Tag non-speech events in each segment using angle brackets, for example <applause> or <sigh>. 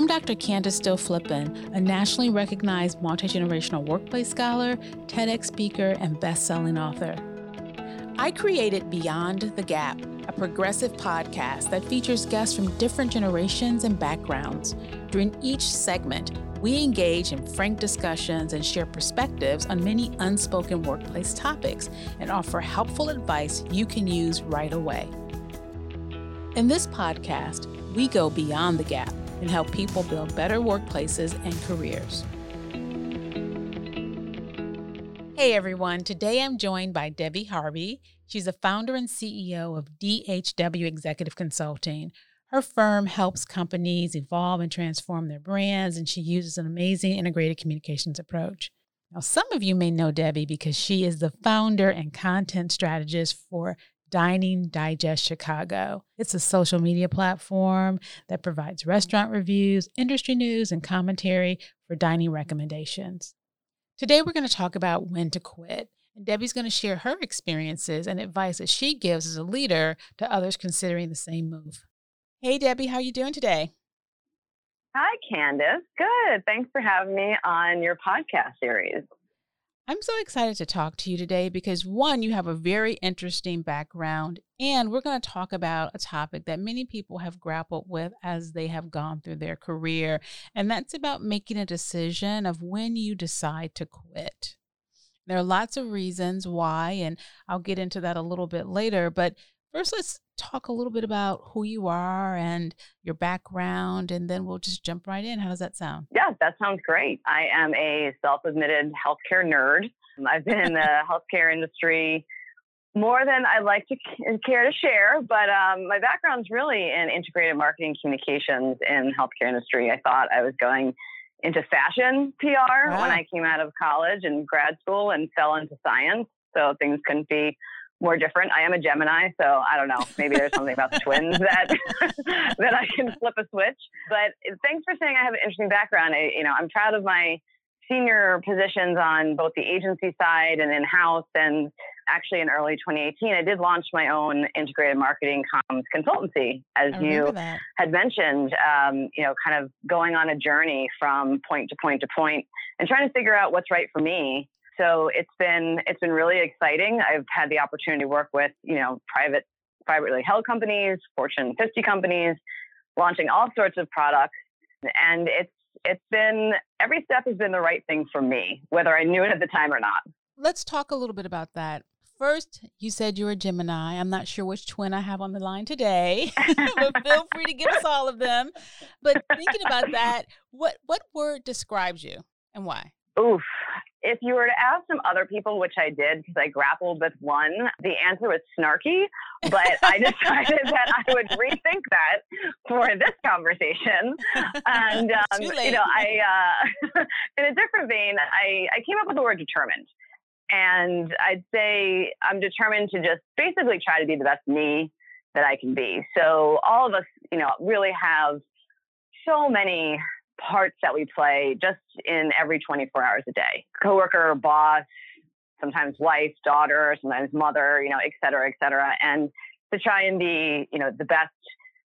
I'm Dr. Candace Stowe Flippin, a nationally recognized multi generational workplace scholar, TEDx speaker, and best selling author. I created Beyond the Gap, a progressive podcast that features guests from different generations and backgrounds. During each segment, we engage in frank discussions and share perspectives on many unspoken workplace topics and offer helpful advice you can use right away. In this podcast, we go beyond the gap and help people build better workplaces and careers. Hey everyone, today I'm joined by Debbie Harvey. She's a founder and CEO of DHW Executive Consulting. Her firm helps companies evolve and transform their brands, and she uses an amazing integrated communications approach. Now, some of you may know Debbie because she is the founder and content strategist for Dining Digest Chicago. It's a social media platform that provides restaurant reviews, industry news, and commentary for dining recommendations. Today, we're going to talk about when to quit. And Debbie's going to share her experiences and advice that she gives as a leader to others considering the same move. Hey, Debbie, how are you doing today? Hi, Candace. Good. Thanks for having me on your podcast series. I'm so excited to talk to you today because one, you have a very interesting background, and we're going to talk about a topic that many people have grappled with as they have gone through their career, and that's about making a decision of when you decide to quit. There are lots of reasons why, and I'll get into that a little bit later, but first let's talk a little bit about who you are and your background, and then we'll just jump right in. How does that sound? Yeah, that sounds great. I am a self admitted healthcare nerd. <laughs> I've been in the healthcare industry more than I'd like to <laughs> care to share, but um, my background's really in integrated marketing communications in healthcare industry. I thought I was going into fashion PR wow. when I came out of college and grad school and fell into science. So things couldn't be more different. I am a Gemini, so I don't know. Maybe there's something about the twins <laughs> that that I can flip a switch. But thanks for saying I have an interesting background. I, you know, I'm proud of my senior positions on both the agency side and in house. And actually, in early 2018, I did launch my own integrated marketing comms consultancy, as you that. had mentioned. Um, you know, kind of going on a journey from point to point to point and trying to figure out what's right for me so it's been it's been really exciting. I've had the opportunity to work with you know private privately held companies, Fortune 50 companies, launching all sorts of products, and it's it's been every step has been the right thing for me, whether I knew it at the time or not. Let's talk a little bit about that. First, you said you're a Gemini. I'm not sure which twin I have on the line today, <laughs> but feel free to give us all of them. But thinking about that, <laughs> what what word describes you and why? Oof, if you were to ask some other people, which I did because I grappled with one, the answer was snarky. But I <laughs> decided that I would rethink that for this conversation. And <laughs> um, you know, I uh, <laughs> in a different vein, I, I came up with the word determined. And I'd say I'm determined to just basically try to be the best me that I can be. So all of us, you know, really have so many parts that we play just in every 24 hours a day coworker, boss, sometimes wife, daughter, sometimes mother, you know, et cetera, et cetera. And to try and be, you know, the best,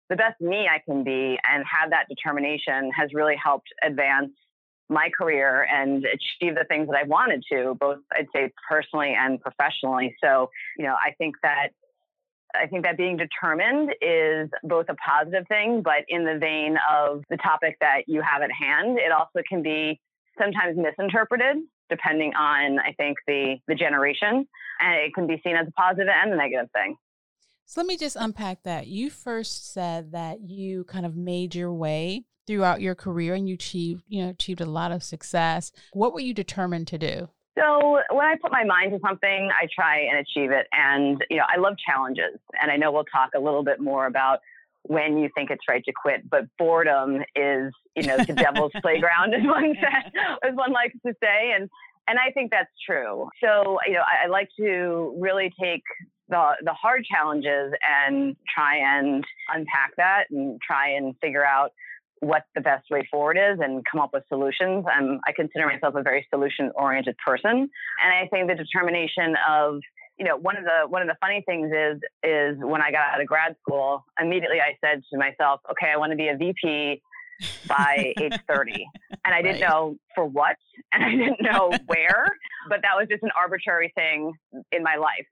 the best me I can be and have that determination has really helped advance my career and achieve the things that I wanted to, both I'd say personally and professionally. So, you know, I think that I think that being determined is both a positive thing, but in the vein of the topic that you have at hand, it also can be sometimes misinterpreted depending on, I think, the, the generation. And it can be seen as a positive and a negative thing. So let me just unpack that. You first said that you kind of made your way throughout your career and you achieved, you know, achieved a lot of success. What were you determined to do? So when I put my mind to something, I try and achieve it. And, you know, I love challenges. And I know we'll talk a little bit more about when you think it's right to quit, but boredom is, you know, the devil's <laughs> playground, as one said, as one likes to say. And and I think that's true. So, you know, I, I like to really take the the hard challenges and try and unpack that and try and figure out what the best way forward is and come up with solutions. I consider myself a very solution oriented person. And I think the determination of, you know, one of the, one of the funny things is, is when I got out of grad school, immediately I said to myself, okay, I want to be a VP by <laughs> age 30. And I didn't right. know for what, <laughs> and I didn't know where, but that was just an arbitrary thing in my life.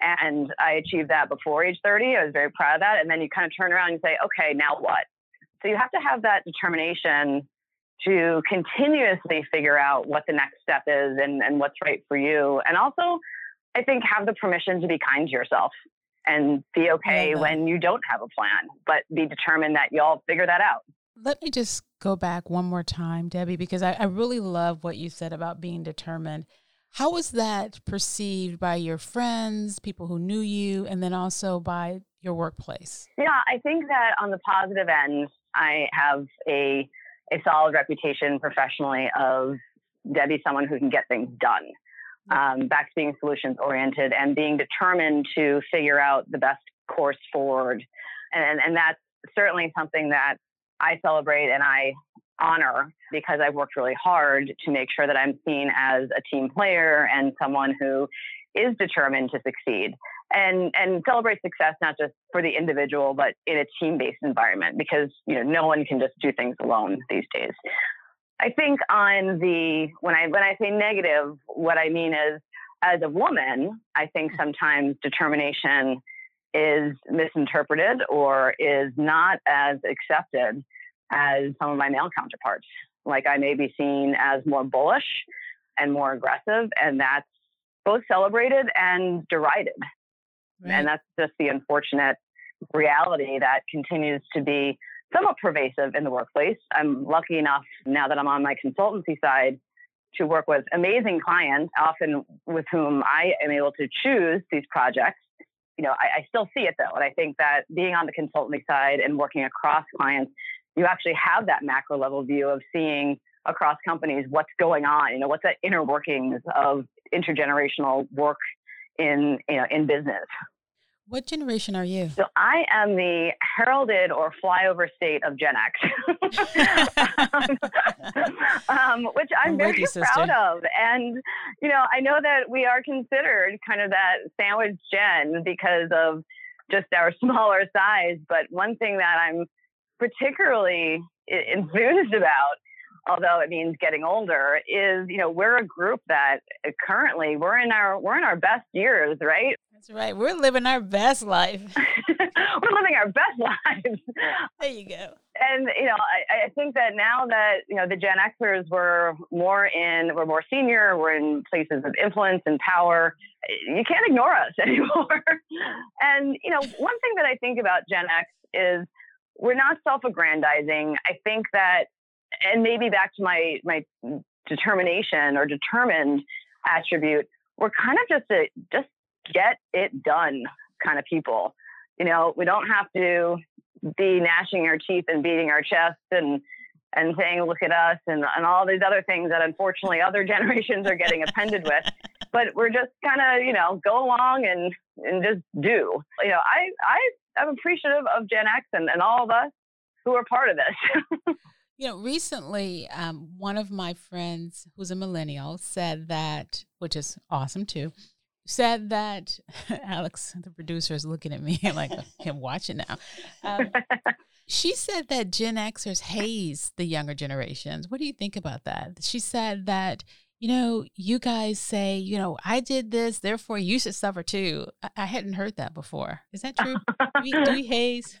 And I achieved that before age 30. I was very proud of that. And then you kind of turn around and say, okay, now what? So you have to have that determination to continuously figure out what the next step is and, and what's right for you. And also, I think have the permission to be kind to yourself and be okay when you don't have a plan, but be determined that you'll figure that out. Let me just go back one more time, Debbie, because I, I really love what you said about being determined. How was that perceived by your friends, people who knew you, and then also by your workplace? Yeah, I think that on the positive end, I have a a solid reputation professionally of Debbie, someone who can get things done. Um, back to being solutions oriented and being determined to figure out the best course forward. And, and that's certainly something that I celebrate and I honor because I've worked really hard to make sure that I'm seen as a team player and someone who is determined to succeed and and celebrate success not just for the individual but in a team-based environment because you know no one can just do things alone these days. I think on the when I when I say negative, what I mean is as a woman, I think mm. sometimes determination is misinterpreted or is not as accepted as some of my male counterparts. Like I may be seen as more bullish and more aggressive, and that's both celebrated and derided. Right. And that's just the unfortunate reality that continues to be somewhat pervasive in the workplace. I'm lucky enough now that I'm on my consultancy side to work with amazing clients, often with whom I am able to choose these projects. You know, I, I still see it though. And I think that being on the consultancy side and working across clients, you actually have that macro level view of seeing across companies what's going on, you know, what's the inner workings of intergenerational work in, you know, in business. What generation are you? So I am the heralded or flyover state of Gen X, <laughs> um, which I'm, I'm very proud of. And, you know, I know that we are considered kind of that sandwich gen because of just our <laughs> smaller size. But one thing that I'm particularly enthused about although it means getting older is you know we're a group that uh, currently we're in our we're in our best years right that's right. We're living our best life. <laughs> We're living our best <laughs> lives. There you go. And you know, I, I, think that now that you know the Gen Xers were more in, we're more senior, we're in places of influence and power. You can't ignore us <laughs> anymore. and you know, one thing that I think about Gen X is we're not self-aggrandizing. I think that, and maybe back to my my determination or determined attribute, we're kind of just a just get it done kind of people. You know, we don't have to be gnashing our teeth and beating our chest and and saying, look at us and, and all these other things that unfortunately other <laughs> generations are getting appended with. But we're just kind of, you know, go along and and just do. You know, I I am appreciative of Gen X and, and all of us who are part of this. <laughs> you know, recently, um, one of my friends who's a millennial said that, which is awesome too, said that <laughs> Alex, the producer, is looking at me like <laughs> I'm watching now. Um, she said that Gen Xers haze the younger generations. What do you think about that? She said that you know you guys say you know I did this, therefore you should suffer too. I, I hadn't heard that before. Is that true? do, we, do we <laughs> haze?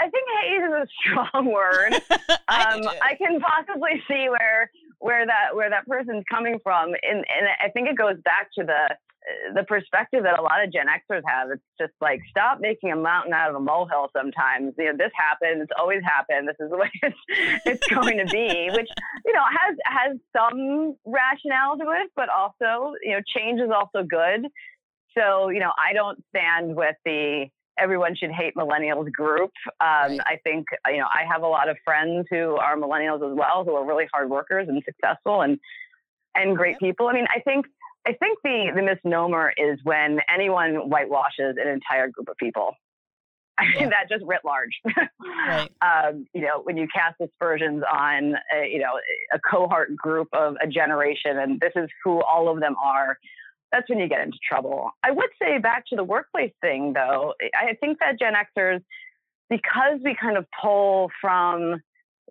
I, I, think haze is a strong <laughs> word. <laughs> I, um, I can possibly see where where that where that person's coming from, and and I think it goes back to the the perspective that a lot of Gen Xers have. It's just like stop making a mountain out of a molehill. Sometimes you know this happens. It's always happened. This is the <laughs> way it's, it's going to be, which you know has has some rationale to it, but also you know change is also good. So you know I don't stand with the everyone should hate millennials group. Um, right. I think you know I have a lot of friends who are millennials as well, who are really hard workers and successful and and great people. I mean, I think I think the, the misnomer is when anyone whitewashes an entire group of people. I yeah. mean, that just writ large. right. <laughs> um, you know, when you cast aspersions on, a, you know, a cohort group of a generation, and this is who all of them are, that's when you get into trouble. I would say back to the workplace thing, though, I think that Gen Xers, because we kind of pull from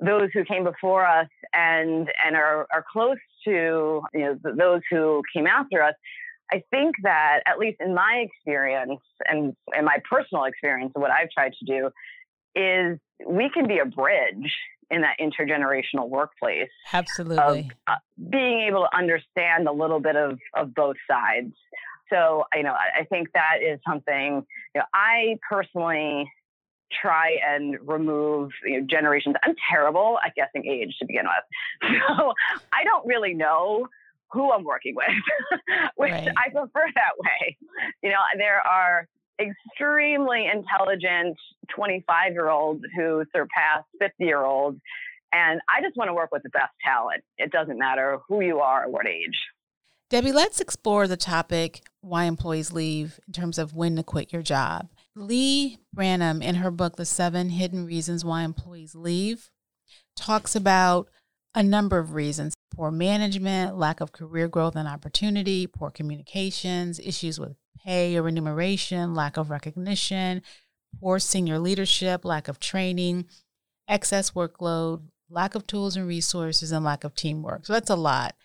those who came before us and and are, are close to you know those who came after us i think that at least in my experience and in my personal experience of what i've tried to do is we can be a bridge in that intergenerational workplace absolutely of, uh, being able to understand a little bit of of both sides so you know i, I think that is something you know i personally try and remove you know, generations. I'm terrible at guessing age to begin with. <laughs> So I don't really know who I'm working with, <laughs> which right. I prefer that way. You know, there are extremely intelligent 25 year olds who surpass 50 year olds. And I just want to work with the best talent. It doesn't matter who you are or what age. Debbie, let's explore the topic why employees leave in terms of when to quit your job. Leigh Branham, in her book, The Seven Hidden Reasons Why Employees Leave, talks about a number of reasons poor management, lack of career growth and opportunity, poor communications, issues with pay or remuneration, lack of recognition, poor senior leadership, lack of training, excess workload, lack of tools and resources, and lack of teamwork. So that's a lot.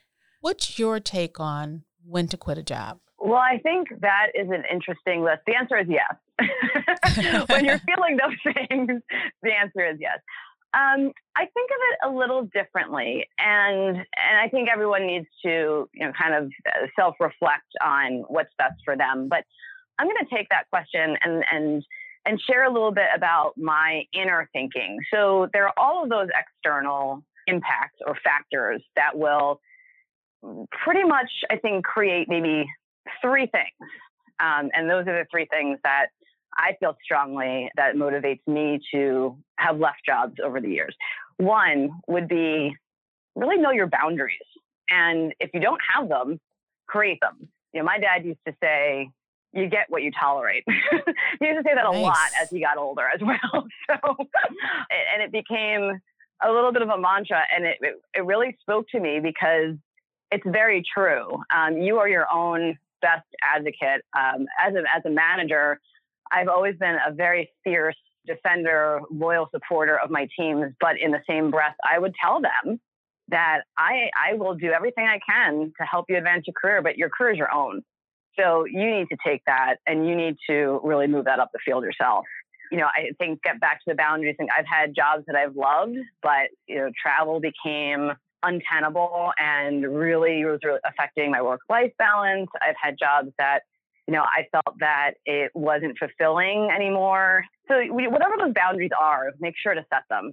What's your take on when to quit a job? Well, I think that is an interesting list. The answer is yes. <laughs> when you're <laughs> feeling those <laughs> things, the answer is yes. Um, I think of it a little differently, and and I think everyone needs to you know kind of uh, self reflect on what's best for them. But I'm going to take that question and and and share a little bit about my inner thinking. So there are all of those external impacts or factors that will pretty much, I think, create maybe three things. Um, and those are the three things that I feel strongly that motivates me to have left jobs over the years. One would be really know your boundaries. And if you don't have them, create them. You know, my dad used to say, you get what you tolerate. <laughs> he used to say that nice. a lot as he got older as <laughs> well. So, and it became a little bit of a mantra and it, it, it really spoke to me because it's very true. Um, you are your own best advocate. Um, as, a, as a manager, I've always been a very fierce defender, loyal supporter of my teams. But in the same breath, I would tell them that I, I will do everything I can to help you advance your career, but your career is your own. So you need to take that and you need to really move that up the field yourself. You know, I think get back to the boundaries. thing. I've had jobs that I've loved, but you know, travel became untenable and really was really affecting my work life balance. I've had jobs that, you know, I felt that it wasn't fulfilling anymore. So, whatever those boundaries are, make sure to set them.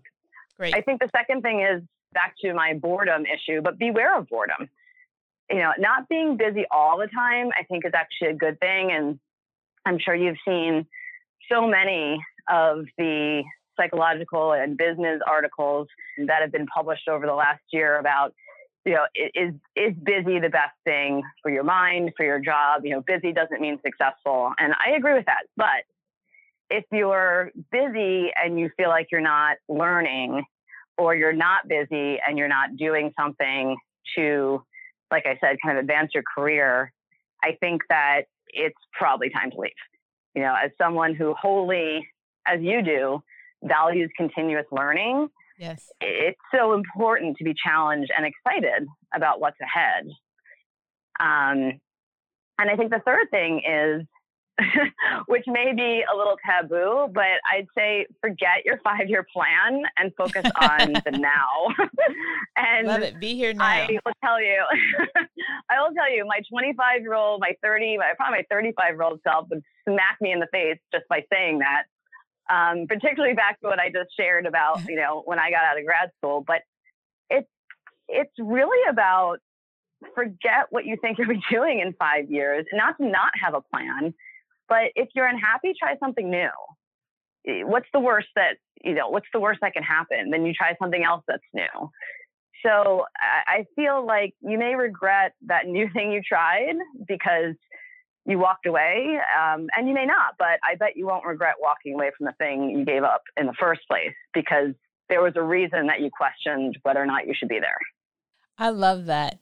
Great. I think the second thing is back to my boredom issue, but beware of boredom. You know, not being busy all the time, I think is actually a good thing. And I'm sure you've seen so many of the psychological and business articles that have been published over the last year about you know is is busy the best thing for your mind for your job you know busy doesn't mean successful and i agree with that but if you're busy and you feel like you're not learning or you're not busy and you're not doing something to like i said kind of advance your career i think that it's probably time to leave. You know as someone who wholly as you do values continuous learning, yes, it's so important to be challenged and excited about what's ahead. Um, and I think the third thing is, <laughs> which may be a little taboo, but I'd say forget your five year plan and focus on the <laughs> now. <laughs> and love it. Be here now. I will tell you, I will tell you, my 25 year old, my 30, my, probably my 35 year old self would smack me in the face just by saying that um, particularly back to what I just shared about, <laughs> you know, when I got out of grad school. But it's it's really about forget what you think you'll <laughs> be doing in five years, not to not have a plan. But if you're unhappy, try something new. What's the worst that you know? What's the worst that can happen? Then you try something else that's new. So I feel like you may regret that new thing you tried because you walked away, um, and you may not, but I bet you won't regret walking away from the thing you gave up in the first place because there was a reason that you questioned whether or not you should be there. I love that.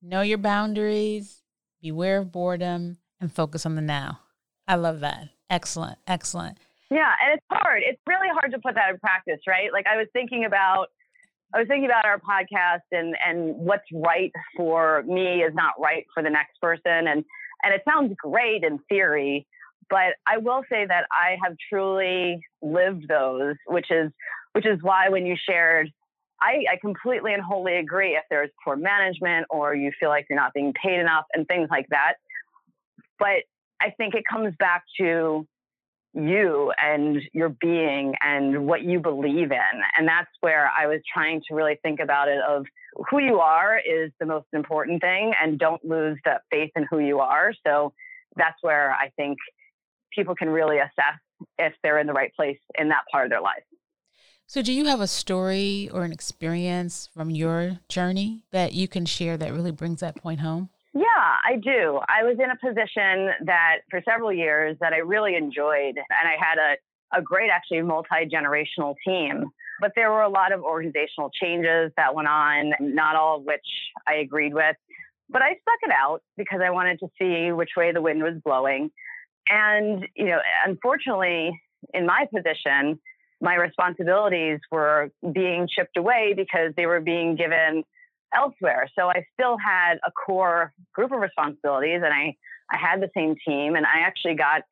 Know your boundaries, beware of boredom, and focus on the now. I love that. Excellent. Excellent. Yeah, and it's hard. It's really hard to put that in practice, right? Like I was thinking about I was thinking about our podcast and and what's right for me is not right for the next person and and it sounds great in theory, but I will say that I have truly lived those, which is which is why when you shared I, I completely and wholly agree if there's poor management or you feel like you're not being paid enough and things like that. But I think it comes back to you and your being and what you believe in. And that's where I was trying to really think about it of who you are is the most important thing and don't lose that faith in who you are. So that's where I think people can really assess if they're in the right place in that part of their life. So, do you have a story or an experience from your journey that you can share that really brings that point home? Yeah, I do. I was in a position that for several years that I really enjoyed, and I had a, a great, actually, multi generational team. But there were a lot of organizational changes that went on, not all of which I agreed with. But I stuck it out because I wanted to see which way the wind was blowing. And, you know, unfortunately, in my position, my responsibilities were being chipped away because they were being given elsewhere. So I still had a core group of responsibilities and I, I had the same team and I actually got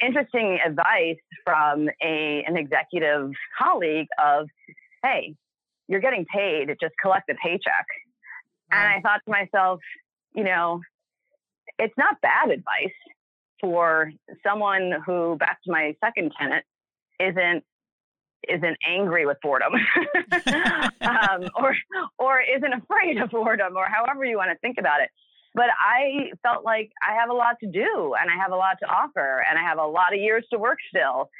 interesting advice from a, an executive colleague of, hey, you're getting paid, just collect the paycheck. And I thought to myself, you know, it's not bad advice for someone who, back to my second tenant, isn't isn't angry with boredom <laughs> <laughs> um, or or isn't afraid of boredom or however you want to think about it but i felt like i have a lot to do and i have a lot to offer and i have a lot of years to work still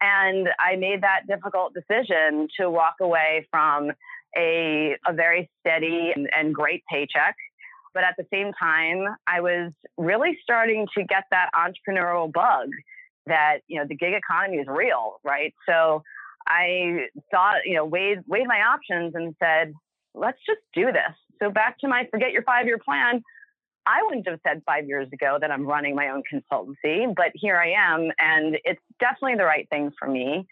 and i made that difficult decision to walk away from a, a very steady and, and great paycheck but at the same time i was really starting to get that entrepreneurial bug that you know the gig economy is real right so I thought, you know, weighed weighed my options and said, let's just do this. So back to my forget your five year plan. I wouldn't have said five years ago that I'm running my own consultancy, but here I am, and it's definitely the right thing for me.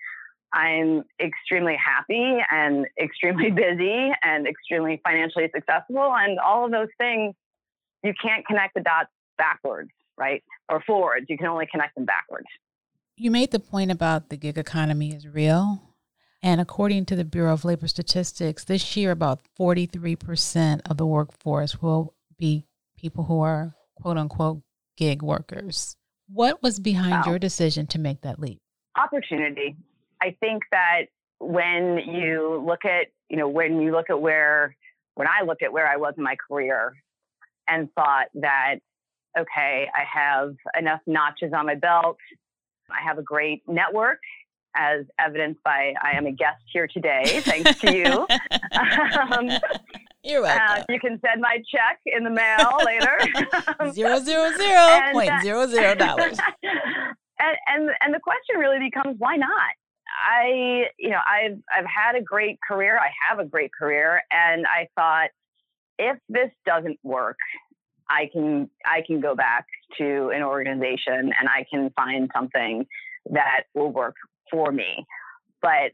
I'm extremely happy and <laughs> extremely busy and extremely financially successful, and all of those things. You can't connect the dots backwards, right, or forwards. You can only connect them backwards. You made the point about the gig economy is real. And according to the Bureau of Labor Statistics, this year about 43% of the workforce will be people who are quote unquote gig workers. What was behind wow. your decision to make that leap? Opportunity. I think that when you look at, you know, when you look at where, when I looked at where I was in my career and thought that, okay, I have enough notches on my belt I have a great network, as evidenced by I am a guest here today, thanks to you. <laughs> um, You're welcome. Uh, you can send my check in the mail <laughs> later. <laughs> <laughs> zero zero zero point uh, zero zero dollars. and, and and the question really becomes why not? I you know I've I've had a great career. I have a great career, and I thought if this doesn't work, I can I can go back to an organization and I can find something that will work for me. But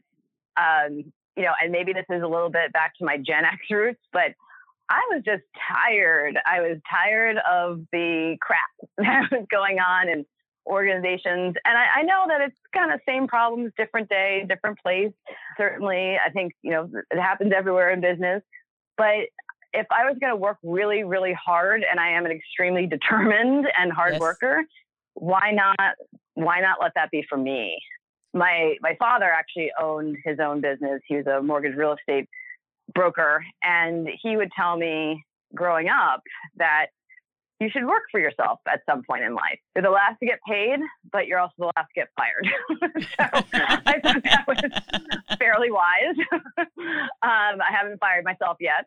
um, you know, and maybe this is a little bit back to my Gen X roots, but I was just tired. I was tired of the crap <laughs> that was going on in organizations. And I, I know that it's kind of same problems, different day, different place. Certainly, I think, you know, it happens everywhere in business. But if I was going to work really, really hard, and I am an extremely <laughs> determined and hard yes. worker, why not? Why not let that be for me? My my father actually owned his own business. He was a mortgage real estate broker, and he would tell me growing up that you should work for yourself at some point in life. You're the last to get paid, but you're also the last to get fired. <laughs> so I thought that was fairly wise. <laughs> um, I haven't fired myself yet,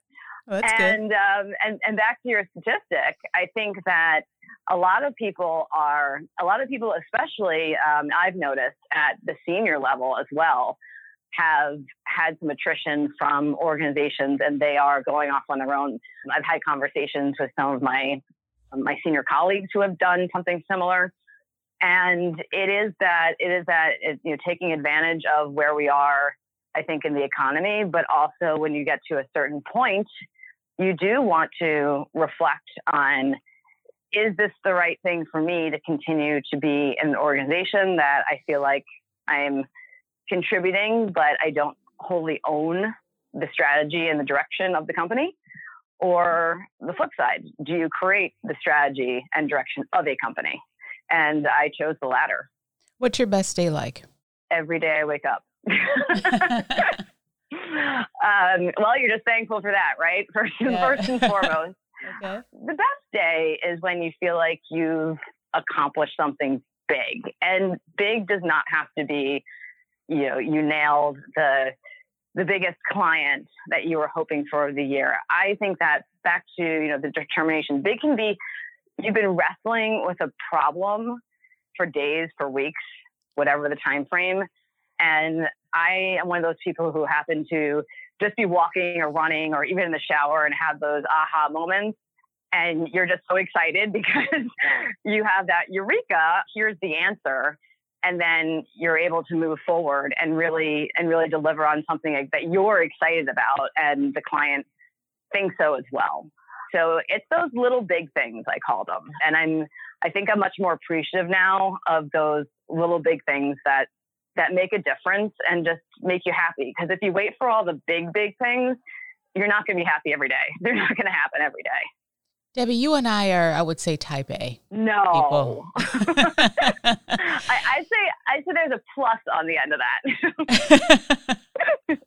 Oh, and um, and and back to your statistic, I think that a lot of people are a lot of people, especially um, I've noticed at the senior level as well, have had some attrition from organizations, and they are going off on their own. I've had conversations with some of my my senior colleagues who have done something similar, And it is that it is that it, you know taking advantage of where we are, I think, in the economy, but also when you get to a certain point, you do want to reflect on is this the right thing for me to continue to be in an organization that I feel like I'm contributing, but I don't wholly own the strategy and the direction of the company? Or the flip side, do you create the strategy and direction of a company? And I chose the latter. What's your best day like? Every day I wake up. <laughs> <laughs> um, well, you're just thankful for that, right? First yeah. first and <laughs> foremost. Okay. <sighs> The best day is when you feel like you've accomplished something big, and big does not have to be, you know, you nailed the the biggest client that you were hoping for the year. I think that back to you know the determination. Big can be you've been wrestling with a problem for days, for weeks, whatever the time frame, and I am one of those people who happen to just be walking or running or even in the shower and have those aha moments. And you're just so excited <laughs> because you have that eureka, here's the answer. And then you're able to move forward and really and really deliver on something that you're excited about and the client thinks so as well. So it's those little big things I call them. And I'm I think I'm much more appreciative now of those little big things that that make a difference and just make you happy. Because if you wait for all the big, big things, you're not going to be happy every day. <laughs> They're not going to happen every day. Debbie, you and I are, I would say, type A. No. <laughs> <laughs> I, I say I say there's a plus on the end of that.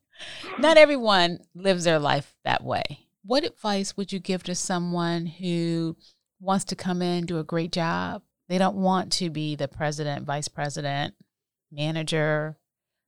not everyone lives their life that way. What advice would you give to someone who wants to come in, do a great job? They don't want to be the president, vice president, manager.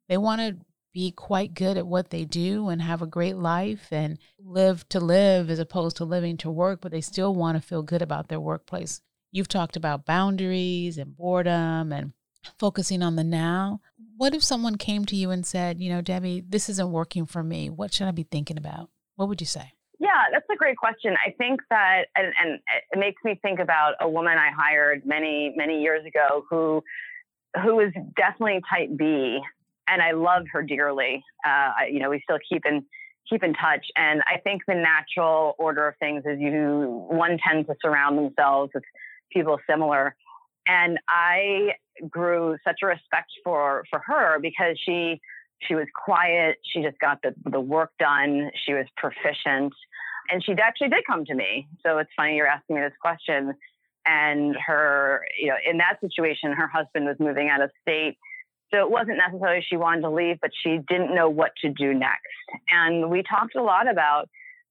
They want to be quite good at what they do and have a great life and live to live as opposed to living to work, but they still want to feel good about their workplace. You've talked about boundaries and boredom and focusing on the now. What if someone came to you and said, you know, Debbie, this isn't working for me. What should I be thinking about? What would you say? Yeah, that's a great question. I think that, and, and it makes me think about a woman I hired many, many years ago who who is definitely type B, and I love her dearly. Uh, you know, we still keep in keep in touch, and I think the natural order of things is you one tends to surround themselves with people similar, and I grew such a respect for for her because she she was quiet, she just got the the work done, she was proficient, and she actually did come to me. So it's funny you're asking me this question and her, you know, in that situation, her husband was moving out of state. So it wasn't necessarily she wanted to leave, but she didn't know what to do next. And we talked a lot about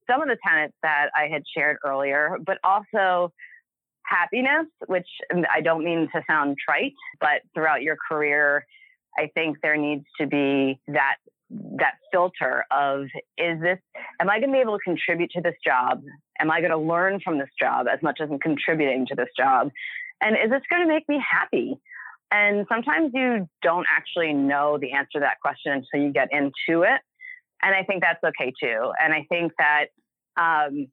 some of the tenets that I had shared earlier, but also happiness, which I don't mean to sound trite, but throughout your career, I think there needs to be that that filter of is this am i going to be able to contribute to this job? Am i going to learn from this job as much as i'm contributing to this job? And is this going to make me happy? And sometimes you don't actually know the answer to that question until you get into it. And i think that's okay too. And i think that um,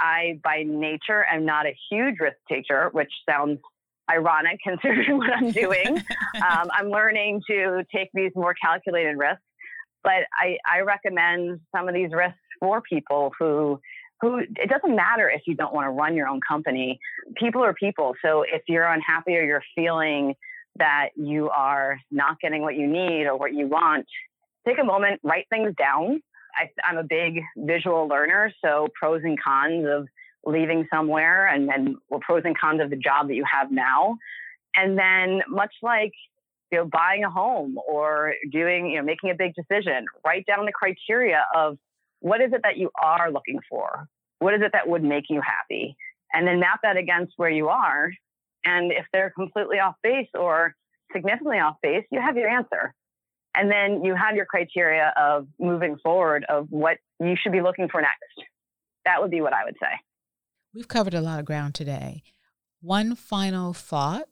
i by nature am not a huge risk taker which sounds ironic <laughs> considering what i'm doing. <laughs> Um, i'm learning to take these more calculated risks but I, I recommend some of these risks for people who who it doesn't matter if you don't want to run your own company. People are people. So if you're unhappy or you're feeling that you are not getting what you need or what you want, take a moment, write things down. I, am a big visual learner, so pros and cons of leaving somewhere and then well, pros and cons of the job that you have now. And then much like you know, buying a home or doing, you know, making a big decision, write down the criteria of what is it that you are looking for? What is it that would make you happy? And then map that against where you are. And if they're completely off base or significantly off base, you have your answer. And then you have your criteria of moving forward of what you should be looking for next. That would be what I would say. We've covered a lot of ground today. One final thought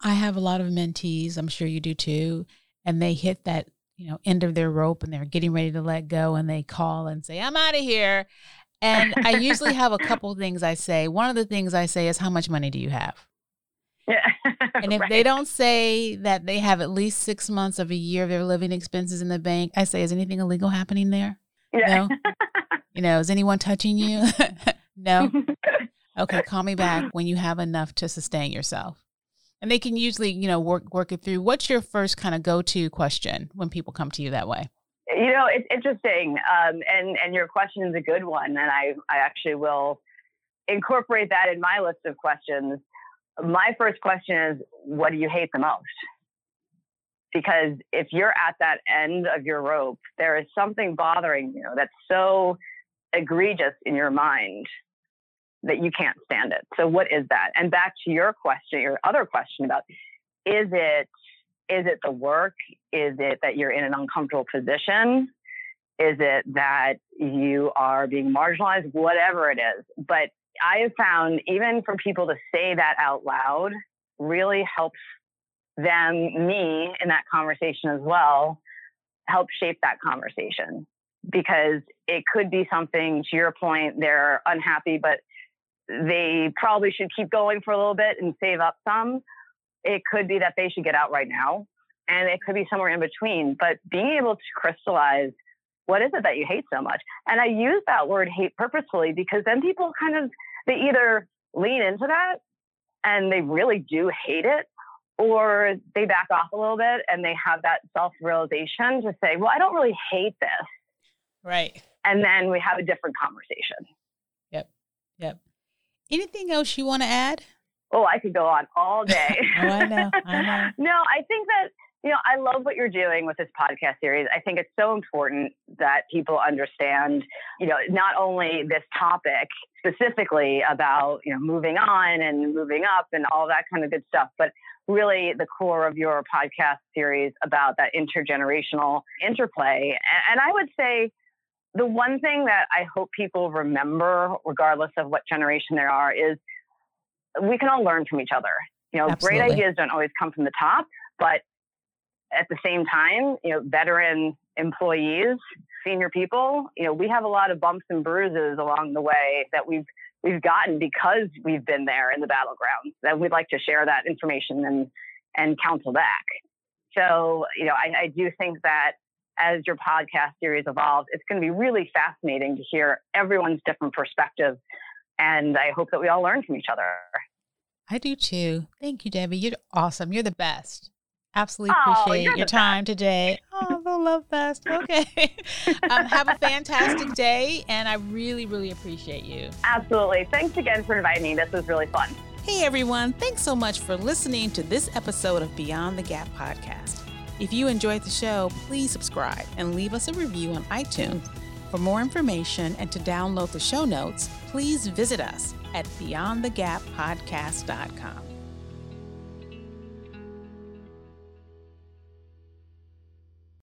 I have a lot of mentees, I'm sure you do too, and they hit that, you know, end of their rope and they're getting ready to let go and they call and say, "I'm out of here." And I usually have a couple things I say. One of the things I say is, "How much money do you have?" Yeah. <laughs> And if Right. they don't say that they have at least six months of a year of their living expenses in the bank, I say, is anything illegal happening there? yeah. <laughs> You know, is anyone touching you? <laughs> no. Okay, call me back when you have enough to sustain yourself. And they can usually, you know, work work it through. What's your first kind of go to question when people come to you that way? you know, it's interesting, um, and and your question is a good one, and I I actually will incorporate that in my list of questions. My first question is, what do you hate the most? Because if you're at that end of your rope, there is something bothering you that's so egregious in your mind that you can't stand it. So what is that? And back to your question, your other question about is it is it the work? Is it that you're in an uncomfortable position? Is it that you are being marginalized? Whatever it is. But I have found even for people to say that out loud really helps them, me in that conversation as well, help shape that conversation because it could be something to your point, they're unhappy, but they probably should keep going for a little bit and save up some. It could be that they should get out right now, and it could be somewhere in between. But being able to crystallize what is it that you hate so much? And I use that word hate purposefully because then people kind of they either lean into that and they really do hate it, or they back off a little bit and they have that self realization to say, well, I don't really hate this. Right. And then we have a different conversation. Yep. Yep. Anything else you want to add? Oh, I could go on all <laughs> day. Oh, I know. I know. <laughs> no, I think that, you know, I love what you're doing with this podcast series. I think it's so important that people understand, you know, not only this topic specifically about, you know, moving on and moving up and all that kind of good stuff, but really the core of your podcast series about that intergenerational interplay. And, and I would say, the one thing that I hope people remember, regardless of what generation they are, is we can all learn from each other. You know, Absolutely. great ideas don't always come from the top, but at the same time, you know, veteran employees, senior people, you know, we have a lot of bumps and bruises along the way that we've we've gotten because we've been there in the battlegrounds. And we'd like to share that information and and counsel back. So, you know, I, I do think that as your podcast series evolves, it's going to be really fascinating to hear everyone's different perspective. And I hope that we all learn from each other. I do too. Thank you, Debbie. You're awesome. You're the best. Absolutely Oh, appreciate you're your time today. <laughs> Oh, the love fest. Okay. <laughs> um, have a fantastic <laughs> day, and I really, really appreciate you. Absolutely. Thanks again for inviting me. This was really fun. Hey, everyone. Thanks so much for listening to this episode of Beyond the Gap podcast. If you enjoyed the show, please subscribe and leave us a review on iTunes. For more information and to download the show notes, please visit us at beyondthegappodcast.com.